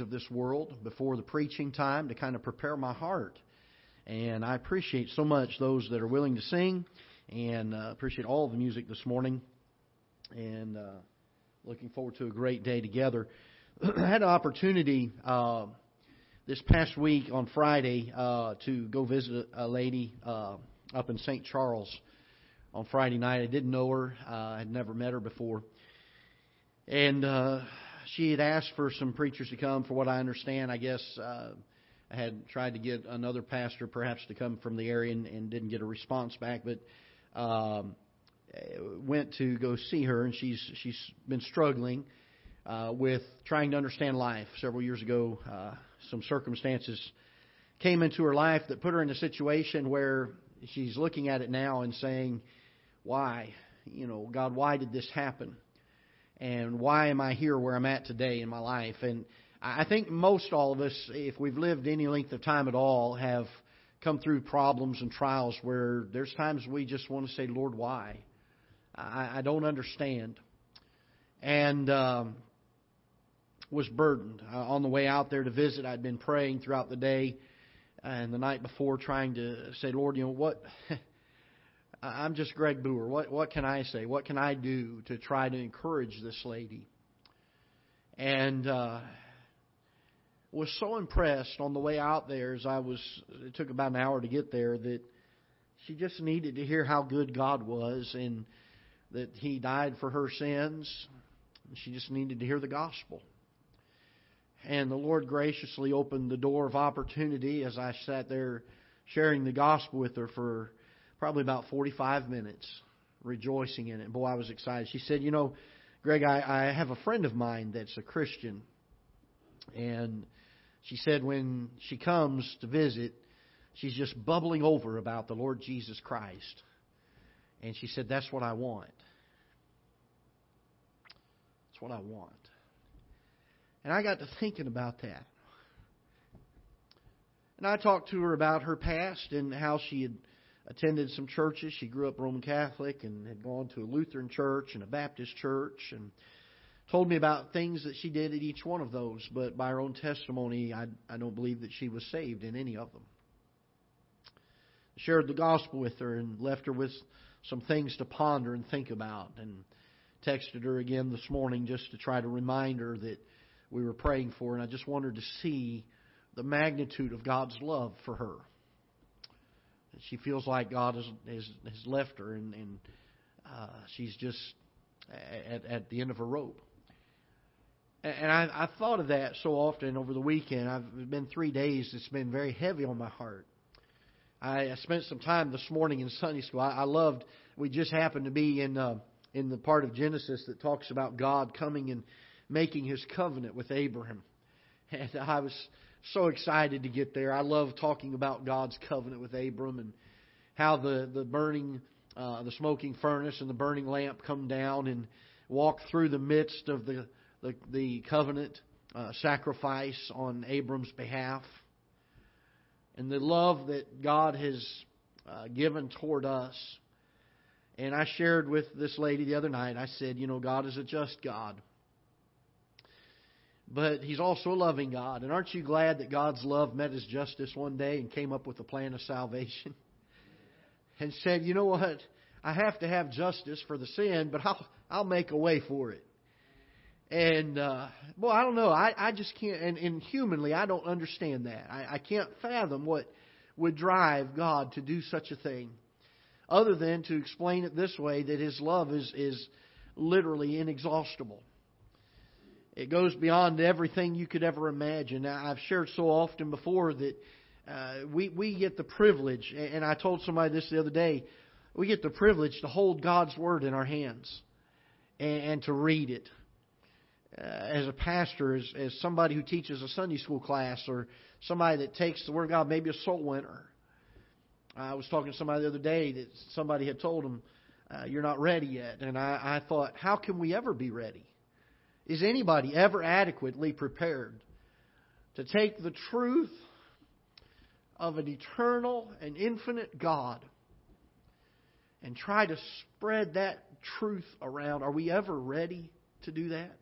of this world before the preaching time to kind of prepare my heart. And I appreciate so much those that are willing to sing and uh, appreciate all the music this morning. And uh, looking forward to a great day together. I had an opportunity uh, this past week on Friday uh, to go visit a lady uh, up in St. Charles on Friday night. I didn't know her, uh, I had never met her before. And uh, she had asked for some preachers to come. For what I understand, I guess uh, I had tried to get another pastor perhaps to come from the area and, and didn't get a response back. But um, went to go see her, and she's she's been struggling uh, with trying to understand life. Several years ago, uh, some circumstances came into her life that put her in a situation where she's looking at it now and saying, "Why, you know, God, why did this happen?" And why am I here where I'm at today in my life? And I think most all of us, if we've lived any length of time at all, have come through problems and trials where there's times we just want to say, Lord, why? I, I don't understand. And um, was burdened. Uh, on the way out there to visit, I'd been praying throughout the day and the night before, trying to say, Lord, you know what? I'm just Greg Booher. What what can I say? What can I do to try to encourage this lady? And uh, was so impressed on the way out there as I was. It took about an hour to get there that she just needed to hear how good God was and that He died for her sins. She just needed to hear the gospel. And the Lord graciously opened the door of opportunity as I sat there sharing the gospel with her for probably about 45 minutes rejoicing in it. Boy, I was excited. She said, You know, Greg, I, I have a friend of mine that's a Christian. And she said when she comes to visit, she's just bubbling over about the Lord Jesus Christ. And she said, That's what I want. That's what I want. And I got to thinking about that. And I talked to her about her past and how she had attended some churches. She grew up Roman Catholic and had gone to a Lutheran church and a Baptist church and told me about things that she did at each one of those. But by her own testimony, I, I don't believe that she was saved in any of them. Shared the gospel with her and left her with some things to ponder and think about. And texted her again this morning just to try to remind her that we were praying for. And I just wanted to see the magnitude of God's love for her she feels like God has has, has left her, and, and uh, she's just at, at the end of her rope. And I, I thought of that so often over the weekend. I've been three days. It's been very heavy on my heart. I, I spent some time this morning in Sunday school. I, I loved. We just happened to be in uh, in the part of Genesis that talks about God coming and making His covenant with Abraham, and I was so excited to get there. I love talking about God's covenant with Abram and how the the burning, uh, the smoking furnace and the burning lamp come down and walk through the midst of the the, the covenant uh, sacrifice on Abram's behalf, and the love that God has uh, given toward us. And I shared with this lady the other night. I said, you know, God is a just God but He's also a loving God. And aren't you glad that God's love met His justice one day and came up with a plan of salvation? And said, you know what? I have to have justice for the sin, but I'll I'll make a way for it. And uh, well, I don't know. I I just can't. And, and humanly, I don't understand that. I, I can't fathom what would drive God to do such a thing, other than to explain it this way: that His love is is literally inexhaustible. It goes beyond everything you could ever imagine. I've shared so often before that uh, we we get the privilege, and I told somebody this the other day. We get the privilege to hold God's word in our hands and, and to read it. Uh, as a pastor, as, as somebody who teaches a Sunday school class, or somebody that takes the word of God, maybe a soul winner. I was talking to somebody the other day that somebody had told him, uh, "You're not ready yet," and I, I thought, "How can we ever be ready?" Is anybody ever adequately prepared to take the truth of an eternal and infinite God and try to spread that truth around? Are we ever ready to do that?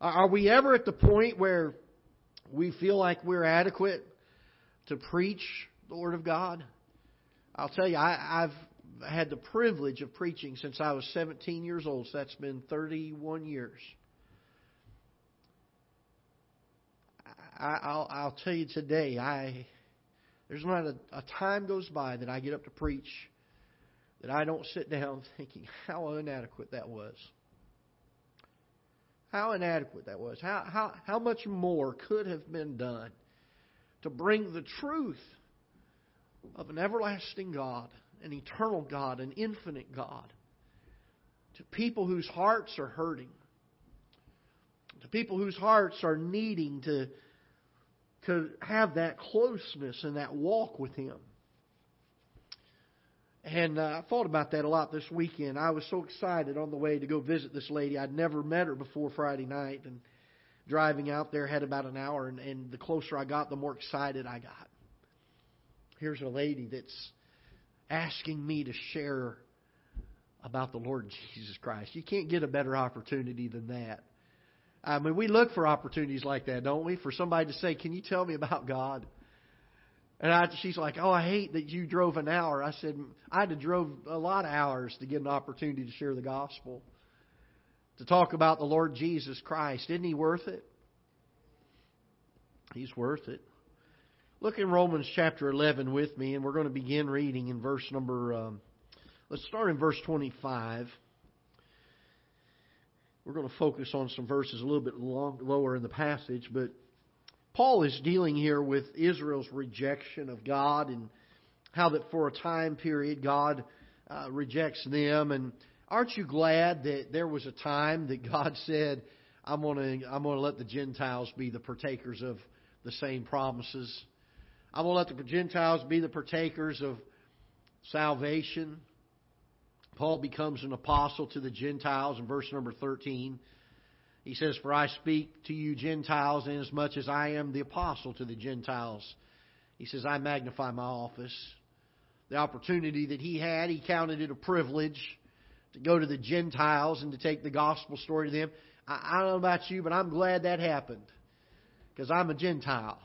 Are we ever at the point where we feel like we're adequate to preach the Word of God. I'll tell you, I, I've had the privilege of preaching since I was 17 years old, so that's been 31 years. I, will I'll tell you today, I there's not a, a time goes by that I get up to preach that I don't sit down thinking how inadequate that was. How inadequate that was. How, how, how much more could have been done to bring the truth of an everlasting God, an eternal God, an infinite God, to people whose hearts are hurting, to people whose hearts are needing to, to have that closeness and that walk with Him. And uh, I thought about that a lot this weekend. I was so excited on the way to go visit this lady. I'd never met her before Friday night, and driving out there had about an hour. And, and the closer I got, the more excited I got. Here's a lady that's asking me to share about the Lord Jesus Christ. You can't get a better opportunity than that. I mean, we look for opportunities like that, don't we? For somebody to say, "Can you tell me about God?" And I, she's like, "Oh, I hate that you drove an hour." I said, "I had to drove a lot of hours to get an opportunity to share the gospel, to talk about the Lord Jesus Christ. Isn't He worth it? He's worth it." Look in Romans chapter 11 with me, and we're going to begin reading in verse number. Um, let's start in verse 25. We're going to focus on some verses a little bit long, lower in the passage, but Paul is dealing here with Israel's rejection of God and how that for a time period God uh, rejects them. And aren't you glad that there was a time that God said, "I'm going to I'm going to let the Gentiles be the partakers of the same promises. I'm going to let the Gentiles be the partakers of salvation." Paul becomes an apostle to the Gentiles in verse number 13. He says, For I speak to you Gentiles, inasmuch as I am the apostle to the Gentiles. He says, I magnify my office. The opportunity that he had, he counted it a privilege to go to the Gentiles and to take the gospel story to them. I, I don't know about you, but I'm glad that happened because I'm a Gentile.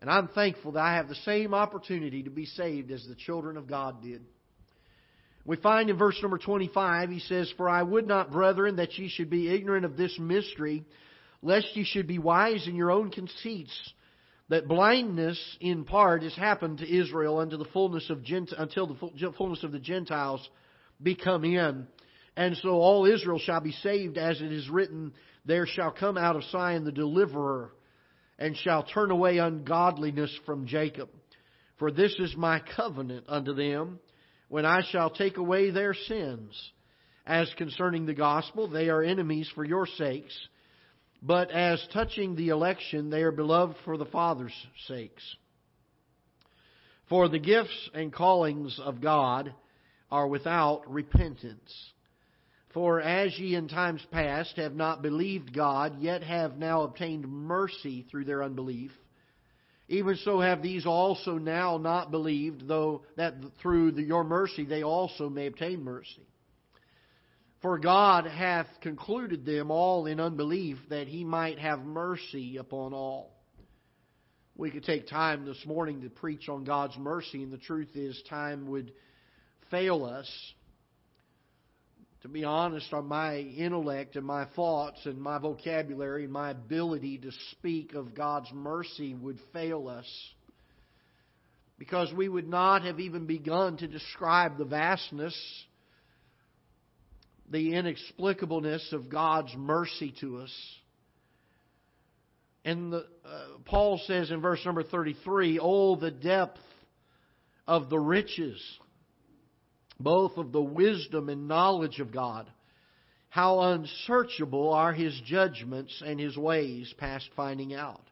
And I'm thankful that I have the same opportunity to be saved as the children of God did. We find in verse number 25, he says, For I would not, brethren, that ye should be ignorant of this mystery, lest ye should be wise in your own conceits, that blindness in part has happened to Israel unto the fullness of Gent- until the fullness of the Gentiles be come in. And so all Israel shall be saved, as it is written, There shall come out of Zion the deliverer, and shall turn away ungodliness from Jacob. For this is my covenant unto them when I shall take away their sins. As concerning the gospel, they are enemies for your sakes. But as touching the election, they are beloved for the Father's sakes. For the gifts and callings of God are without repentance. For as ye in times past have not believed God, yet have now obtained mercy through their unbelief, even so have these also now not believed, though that through the, your mercy they also may obtain mercy. For God hath concluded them all in unbelief, that he might have mercy upon all. We could take time this morning to preach on God's mercy, and the truth is, time would fail us to be honest, on my intellect and my thoughts and my vocabulary and my ability to speak of God's mercy would fail us. Because we would not have even begun to describe the vastness, the inexplicableness of God's mercy to us. And the, uh, Paul says in verse number 33, Oh, the depth of the riches both of the wisdom and knowledge of God. How unsearchable are his judgments and his ways past finding out.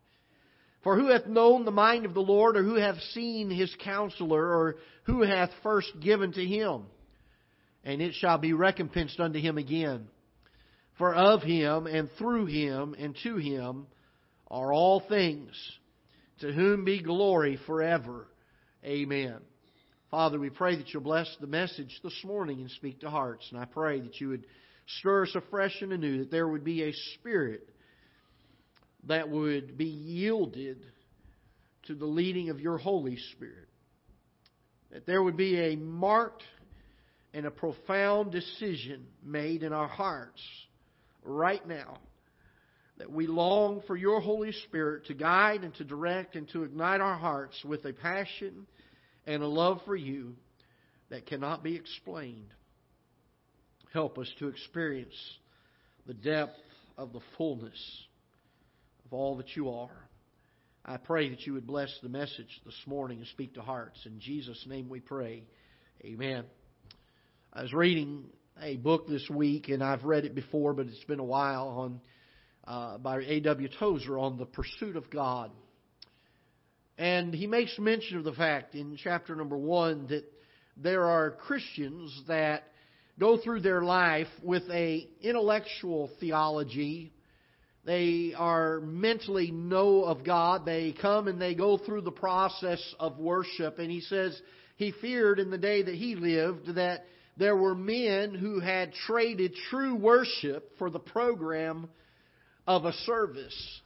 For who hath known the mind of the Lord, or who hath seen his counselor, or who hath first given to him? And it shall be recompensed unto him again. For of him, and through him, and to him are all things, to whom be glory forever. Amen. Father, we pray that you'll bless the message this morning and speak to hearts. And I pray that you would stir us afresh and anew, that there would be a spirit that would be yielded to the leading of your Holy Spirit. That there would be a marked and a profound decision made in our hearts right now. That we long for your Holy Spirit to guide and to direct and to ignite our hearts with a passion and a love for you that cannot be explained. Help us to experience the depth of the fullness of all that you are. I pray that you would bless the message this morning and speak to hearts. In Jesus' name we pray. Amen. I was reading a book this week, and I've read it before, but it's been a while, on uh, by A.W. Tozer on the pursuit of God. And he makes mention of the fact in chapter number one that there are Christians that go through their life with a intellectual theology. They are mentally know of God. They come and they go through the process of worship. And he says he feared in the day that he lived that there were men who had traded true worship for the program of a service.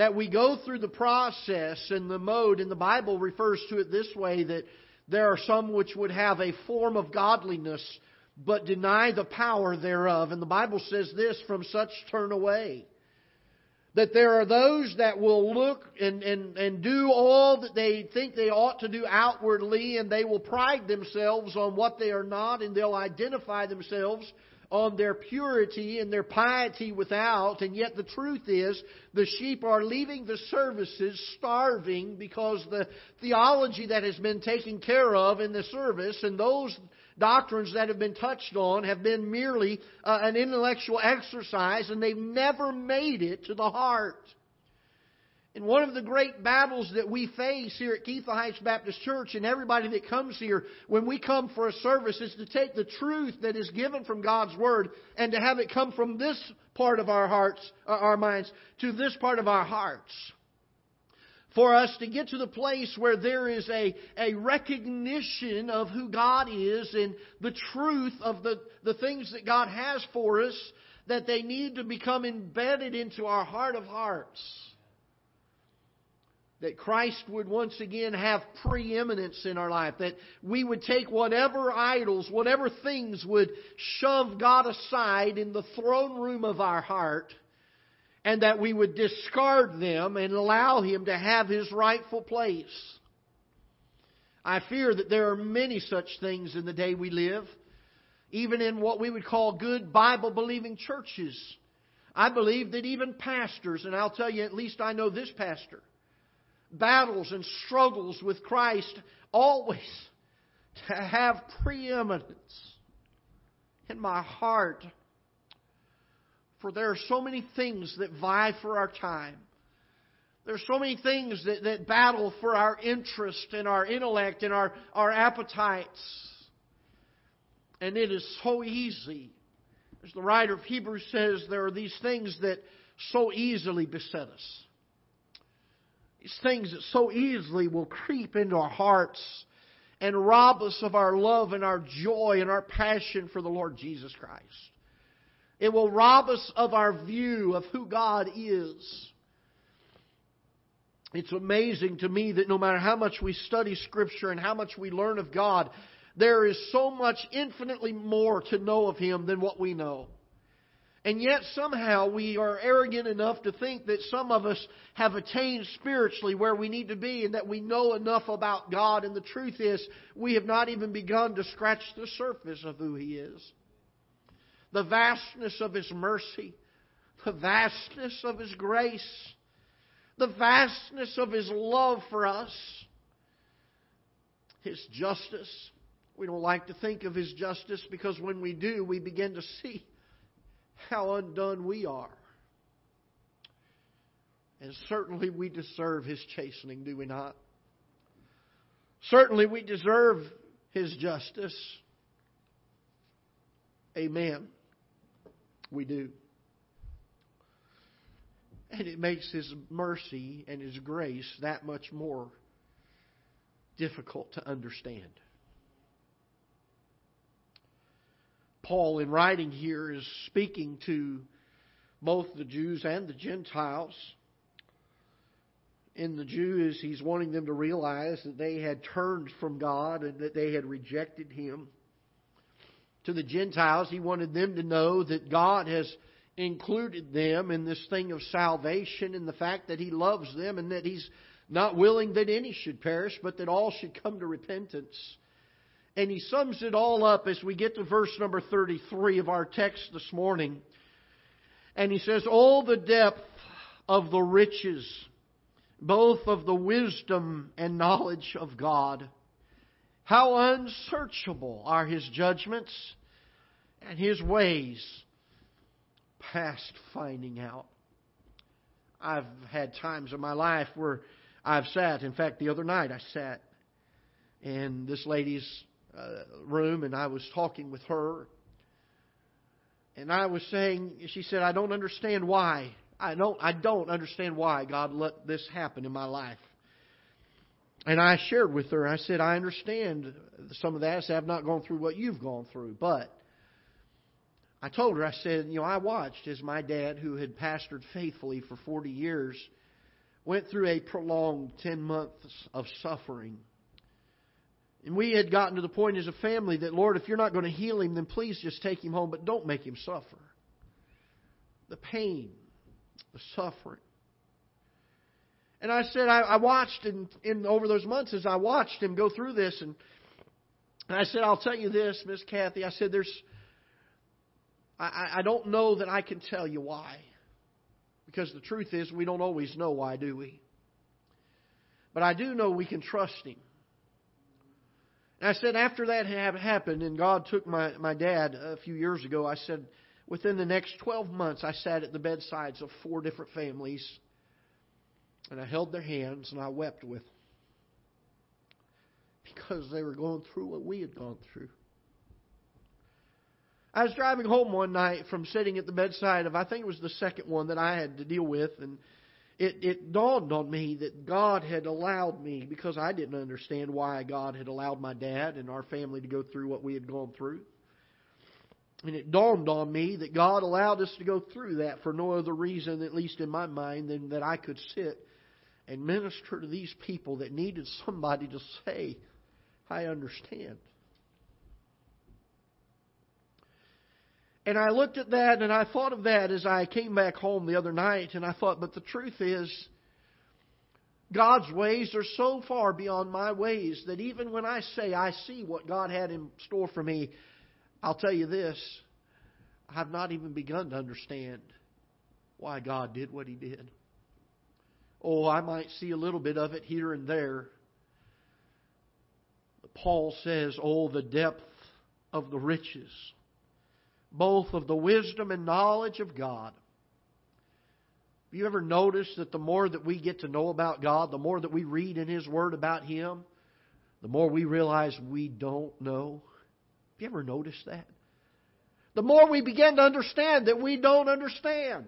That we go through the process and the mode, and the Bible refers to it this way that there are some which would have a form of godliness but deny the power thereof. And the Bible says this from such turn away. That there are those that will look and, and, and do all that they think they ought to do outwardly, and they will pride themselves on what they are not, and they'll identify themselves on their purity and their piety without, and yet the truth is the sheep are leaving the services starving because the theology that has been taken care of in the service and those doctrines that have been touched on have been merely uh, an intellectual exercise and they've never made it to the heart. And one of the great battles that we face here at Ketha Heights Baptist Church and everybody that comes here when we come for a service is to take the truth that is given from God's Word and to have it come from this part of our hearts, uh, our minds, to this part of our hearts. For us to get to the place where there is a, a recognition of who God is and the truth of the, the things that God has for us, that they need to become embedded into our heart of hearts that Christ would once again have preeminence in our life, that we would take whatever idols, whatever things would shove God aside in the throne room of our heart, and that we would discard them and allow Him to have His rightful place. I fear that there are many such things in the day we live, even in what we would call good Bible believing churches. I believe that even pastors, and I'll tell you, at least I know this pastor, battles and struggles with Christ always to have preeminence in my heart. For there are so many things that vie for our time. There are so many things that, that battle for our interest and our intellect and our, our appetites. And it is so easy. As the writer of Hebrews says, there are these things that so easily beset us. These things that so easily will creep into our hearts and rob us of our love and our joy and our passion for the Lord Jesus Christ. It will rob us of our view of who God is. It's amazing to me that no matter how much we study Scripture and how much we learn of God, there is so much infinitely more to know of Him than what we know. And yet somehow we are arrogant enough to think that some of us have attained spiritually where we need to be and that we know enough about God. And the truth is, we have not even begun to scratch the surface of who He is. The vastness of His mercy, the vastness of His grace, the vastness of His love for us, His justice. We don't like to think of His justice because when we do, we begin to see how undone we are. And certainly we deserve His chastening, do we not? Certainly we deserve His justice. Amen. We do. And it makes His mercy and His grace that much more difficult to understand. Paul, in writing here, is speaking to both the Jews and the Gentiles. in the Jews, he's wanting them to realize that they had turned from God and that they had rejected him. To the Gentiles, he wanted them to know that God has included them in this thing of salvation and the fact that he loves them and that he's not willing that any should perish, but that all should come to repentance. And he sums it all up as we get to verse number 33 of our text this morning. And he says, All the depth of the riches, both of the wisdom and knowledge of God. How unsearchable are his judgments and his ways past finding out. I've had times in my life where I've sat. In fact, the other night I sat and this lady's uh, room and I was talking with her. And I was saying, she said, I don't understand why. I don't, I don't understand why God let this happen in my life. And I shared with her, I said, I understand some of that. I said, I've not gone through what you've gone through. But I told her, I said, you know, I watched as my dad, who had pastored faithfully for 40 years, went through a prolonged 10 months of suffering. And we had gotten to the point as a family that, Lord, if you're not going to heal him, then please just take him home, but don't make him suffer. The pain, the suffering. And I said, I, I watched in, in over those months as I watched him go through this, and, and I said, I'll tell you this, Miss Kathy. I said, there's, I, I don't know that I can tell you why. Because the truth is, we don't always know why, do we? But I do know we can trust Him. And I said, after that had happened, and God took my, my dad a few years ago, I said, within the next 12 months, I sat at the bedsides of four different families, and I held their hands, and I wept with them. Because they were going through what we had gone through. I was driving home one night from sitting at the bedside of, I think it was the second one that I had to deal with, and it, it dawned on me that God had allowed me, because I didn't understand why God had allowed my dad and our family to go through what we had gone through. And it dawned on me that God allowed us to go through that for no other reason, at least in my mind, than that I could sit and minister to these people that needed somebody to say, I understand. And I looked at that and I thought of that as I came back home the other night, and I thought, but the truth is, God's ways are so far beyond my ways that even when I say I see what God had in store for me, I'll tell you this I've not even begun to understand why God did what He did. Oh, I might see a little bit of it here and there. Paul says, Oh, the depth of the riches both of the wisdom and knowledge of God. Have you ever noticed that the more that we get to know about God, the more that we read in His Word about Him, the more we realize we don't know? Have you ever noticed that? The more we begin to understand that we don't understand.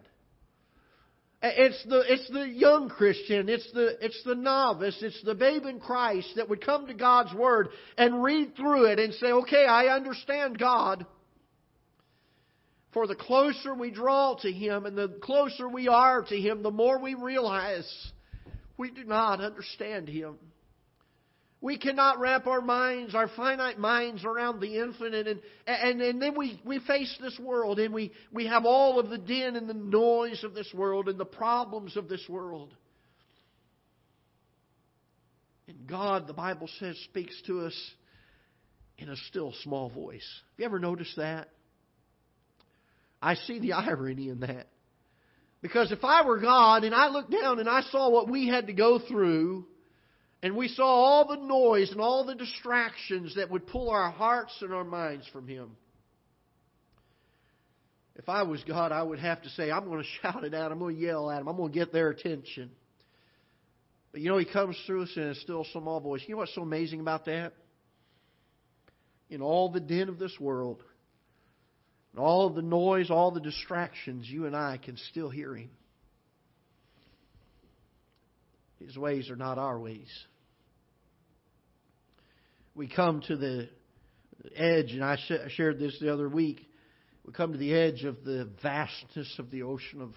It's the, it's the young Christian, it's the, it's the novice, it's the babe in Christ that would come to God's Word and read through it and say, okay, I understand God. For the closer we draw to Him and the closer we are to Him, the more we realize we do not understand Him. We cannot wrap our minds, our finite minds, around the infinite. And, and, and then we, we face this world and we, we have all of the din and the noise of this world and the problems of this world. And God, the Bible says, speaks to us in a still small voice. Have you ever noticed that? I see the irony in that. Because if I were God and I looked down and I saw what we had to go through, and we saw all the noise and all the distractions that would pull our hearts and our minds from Him, if I was God, I would have to say, I'm going to shout it out, I'm going to yell at him. I'm going to get their attention. But you know, He comes through us in a still small voice. You know what's so amazing about that? In all the din of this world, and all the noise, all the distractions, you and I can still hear Him. His ways are not our ways. We come to the edge, and I shared this the other week. We come to the edge of the vastness of the ocean of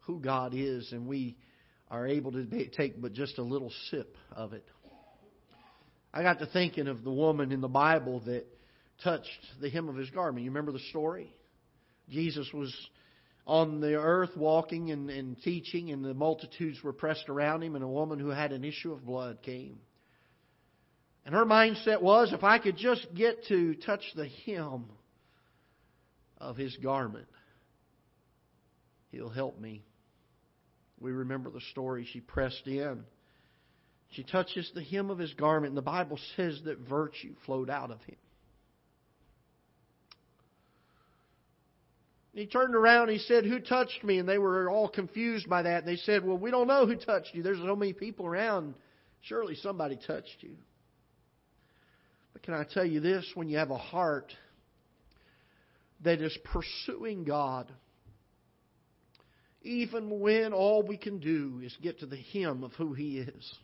who God is, and we are able to take but just a little sip of it. I got to thinking of the woman in the Bible that touched the hem of his garment. You remember the story? Jesus was on the earth walking and, and teaching, and the multitudes were pressed around him, and a woman who had an issue of blood came. And her mindset was if I could just get to touch the hem of his garment, he'll help me. We remember the story. She pressed in. She touches the hem of his garment, and the Bible says that virtue flowed out of him. He turned around and he said, Who touched me? And they were all confused by that. And they said, Well, we don't know who touched you. There's so many people around. Surely somebody touched you. But can I tell you this? When you have a heart that is pursuing God, even when all we can do is get to the hem of who He is,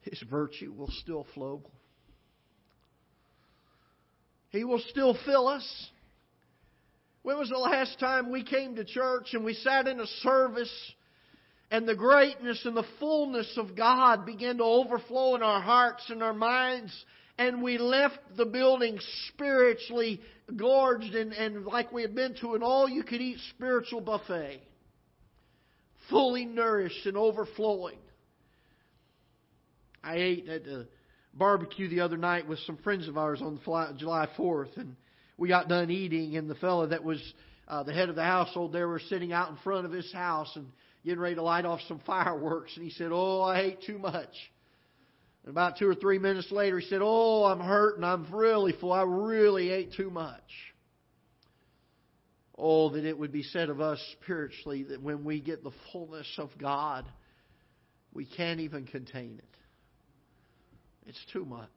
His virtue will still flow. He will still fill us. When was the last time we came to church and we sat in a service and the greatness and the fullness of God began to overflow in our hearts and our minds and we left the building spiritually gorged and, and like we had been to an all you could eat spiritual buffet, fully nourished and overflowing. I ate at a barbecue the other night with some friends of ours on July 4th, and we got done eating, and the fellow that was uh, the head of the household there was sitting out in front of his house and getting ready to light off some fireworks. And he said, Oh, I ate too much. And about two or three minutes later, he said, Oh, I'm hurting. I'm really full. I really ate too much. Oh, that it would be said of us spiritually that when we get the fullness of God, we can't even contain it. It's too much.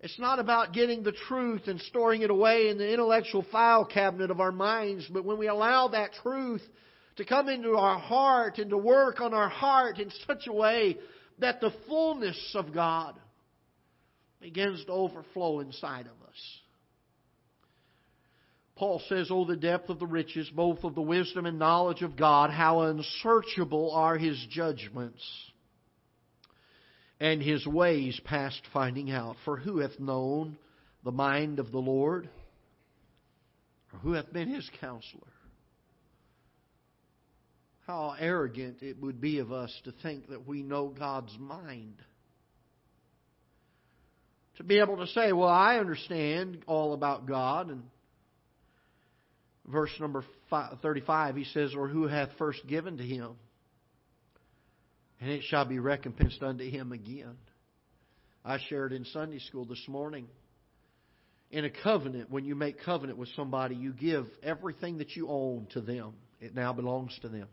It's not about getting the truth and storing it away in the intellectual file cabinet of our minds, but when we allow that truth to come into our heart and to work on our heart in such a way that the fullness of God begins to overflow inside of us. Paul says, Oh, the depth of the riches, both of the wisdom and knowledge of God, how unsearchable are his judgments and his ways past finding out. For who hath known the mind of the Lord? Or who hath been his counselor? How arrogant it would be of us to think that we know God's mind. To be able to say, well, I understand all about God. And verse number 35, he says, or who hath first given to him? And it shall be recompensed unto him again. I shared in Sunday school this morning. In a covenant, when you make covenant with somebody, you give everything that you own to them. It now belongs to them.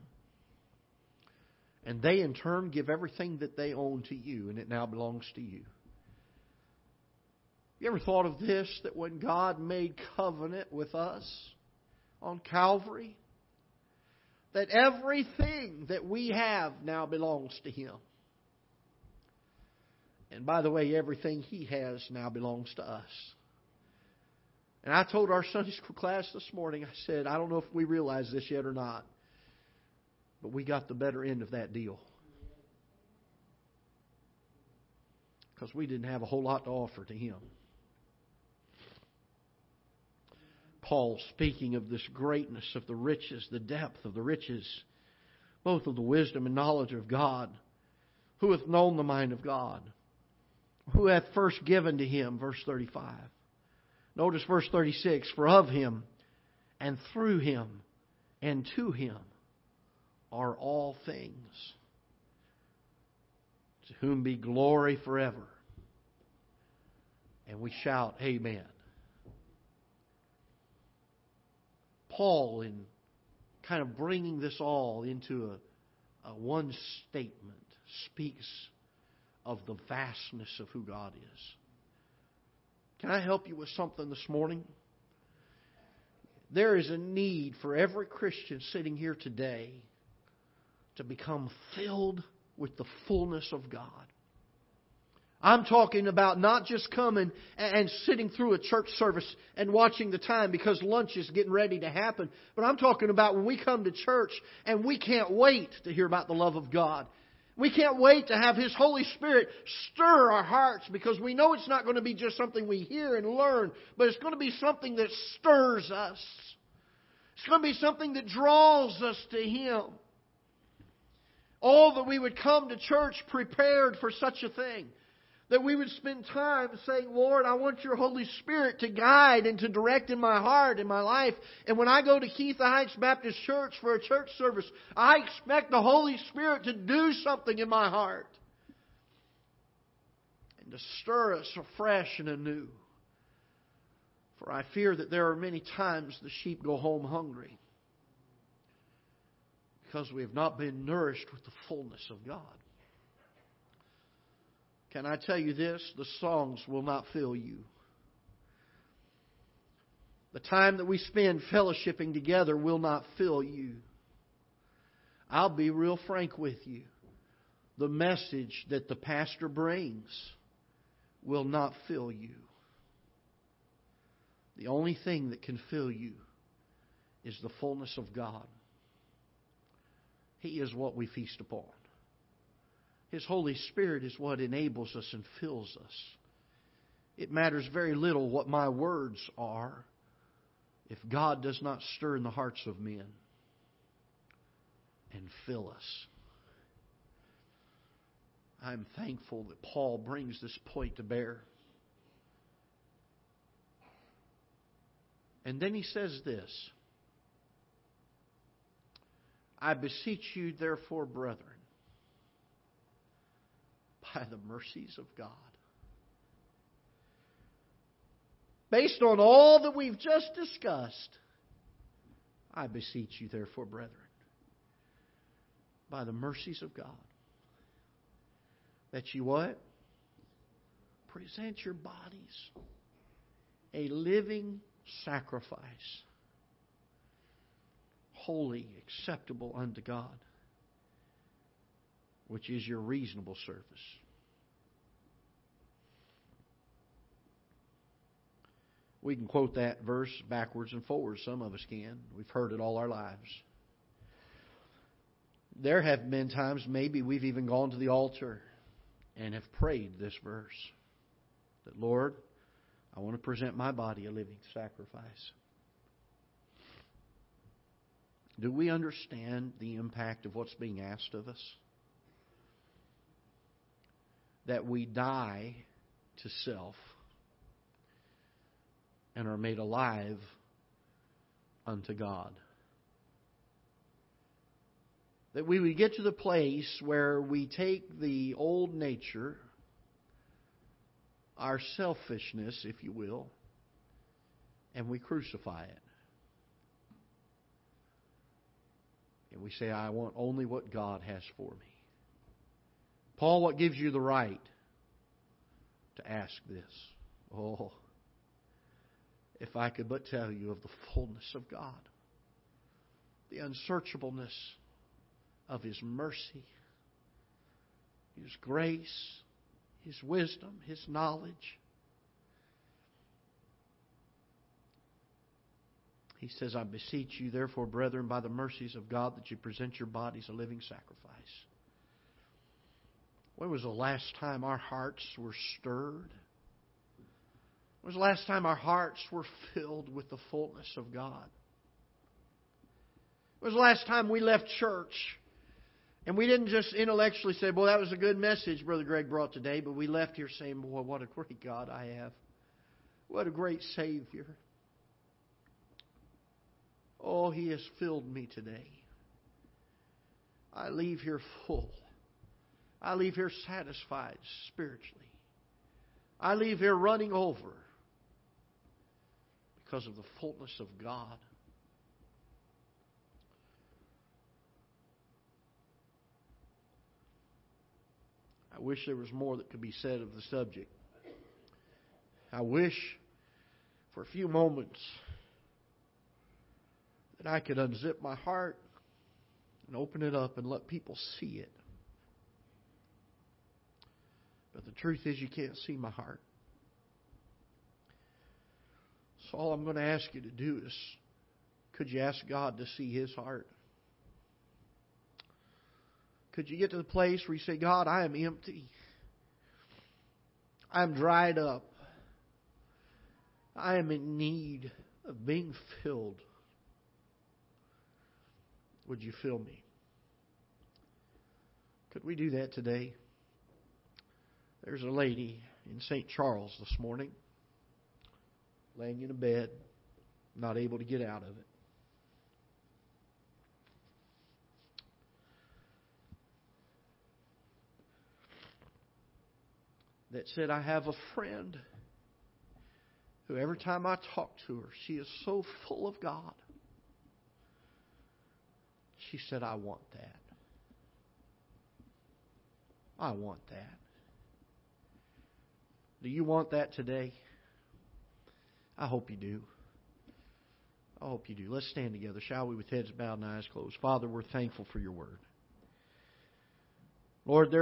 And they in turn give everything that they own to you, and it now belongs to you. You ever thought of this? That when God made covenant with us on Calvary, that everything that we have now belongs to Him. And by the way, everything He has now belongs to us. And I told our Sunday school class this morning, I said, I don't know if we realize this yet or not, but we got the better end of that deal. Because we didn't have a whole lot to offer to Him. Paul speaking of this greatness of the riches, the depth of the riches, both of the wisdom and knowledge of God. Who hath known the mind of God? Who hath first given to him? Verse 35. Notice verse 36 For of him, and through him, and to him are all things. To whom be glory forever. And we shout, Amen. Paul in kind of bringing this all into a, a one statement speaks of the vastness of who God is. Can I help you with something this morning? There is a need for every Christian sitting here today to become filled with the fullness of God. I'm talking about not just coming and sitting through a church service and watching the time because lunch is getting ready to happen, but I'm talking about when we come to church and we can't wait to hear about the love of God. We can't wait to have His Holy Spirit stir our hearts because we know it's not going to be just something we hear and learn, but it's going to be something that stirs us. It's going to be something that draws us to Him. All that we would come to church prepared for such a thing. That we would spend time saying, Lord, I want your Holy Spirit to guide and to direct in my heart, in my life. And when I go to Ketha Heights Baptist Church for a church service, I expect the Holy Spirit to do something in my heart. And to stir us afresh and anew. For I fear that there are many times the sheep go home hungry because we have not been nourished with the fullness of God. Can I tell you this? The songs will not fill you. The time that we spend fellowshipping together will not fill you. I'll be real frank with you. The message that the pastor brings will not fill you. The only thing that can fill you is the fullness of God. He is what we feast upon. His Holy Spirit is what enables us and fills us. It matters very little what my words are if God does not stir in the hearts of men and fill us. I'm thankful that Paul brings this point to bear. And then he says this I beseech you, therefore, brethren by the mercies of God. Based on all that we've just discussed, I beseech you, therefore, brethren, by the mercies of God, that you what? Present your bodies a living sacrifice, holy, acceptable unto God, which is your reasonable service. We can quote that verse backwards and forwards. Some of us can. We've heard it all our lives. There have been times, maybe we've even gone to the altar and have prayed this verse that, Lord, I want to present my body a living sacrifice. Do we understand the impact of what's being asked of us? That we die to self and are made alive unto God. That we would get to the place where we take the old nature, our selfishness, if you will, and we crucify it. And we say, I want only what God has for me. Paul, what gives you the right to ask this? Oh, if I could but tell you of the fullness of God, the unsearchableness of His mercy, His grace, His wisdom, His knowledge. He says, I beseech you, therefore, brethren, by the mercies of God, that you present your bodies a living sacrifice. When was the last time our hearts were stirred? When was the last time our hearts were filled with the fullness of God? When was the last time we left church and we didn't just intellectually say, Boy, that was a good message Brother Greg brought today, but we left here saying, Boy, what a great God I have. What a great Savior. Oh, He has filled me today. I leave here full. I leave here satisfied spiritually. I leave here running over because of the fullness of God. I wish there was more that could be said of the subject. I wish for a few moments that I could unzip my heart and open it up and let people see it. But But the truth is, you can't see my heart. So all I'm going to ask you to do is could you ask God to see His heart? Could you get to the place where you say, God, I am empty. I am dried up. I am in need of being filled. Would you fill me? Could we do that today? There's a lady in St. Charles this morning, laying in a bed, not able to get out of it. That said, I have a friend who every time I talk to her, she is so full of God. She said, I want that. I want that. Do you want that today? I hope you do. I hope you do. Let's stand together, shall we, with heads bowed and eyes closed. Father, we're thankful for your word. Lord, there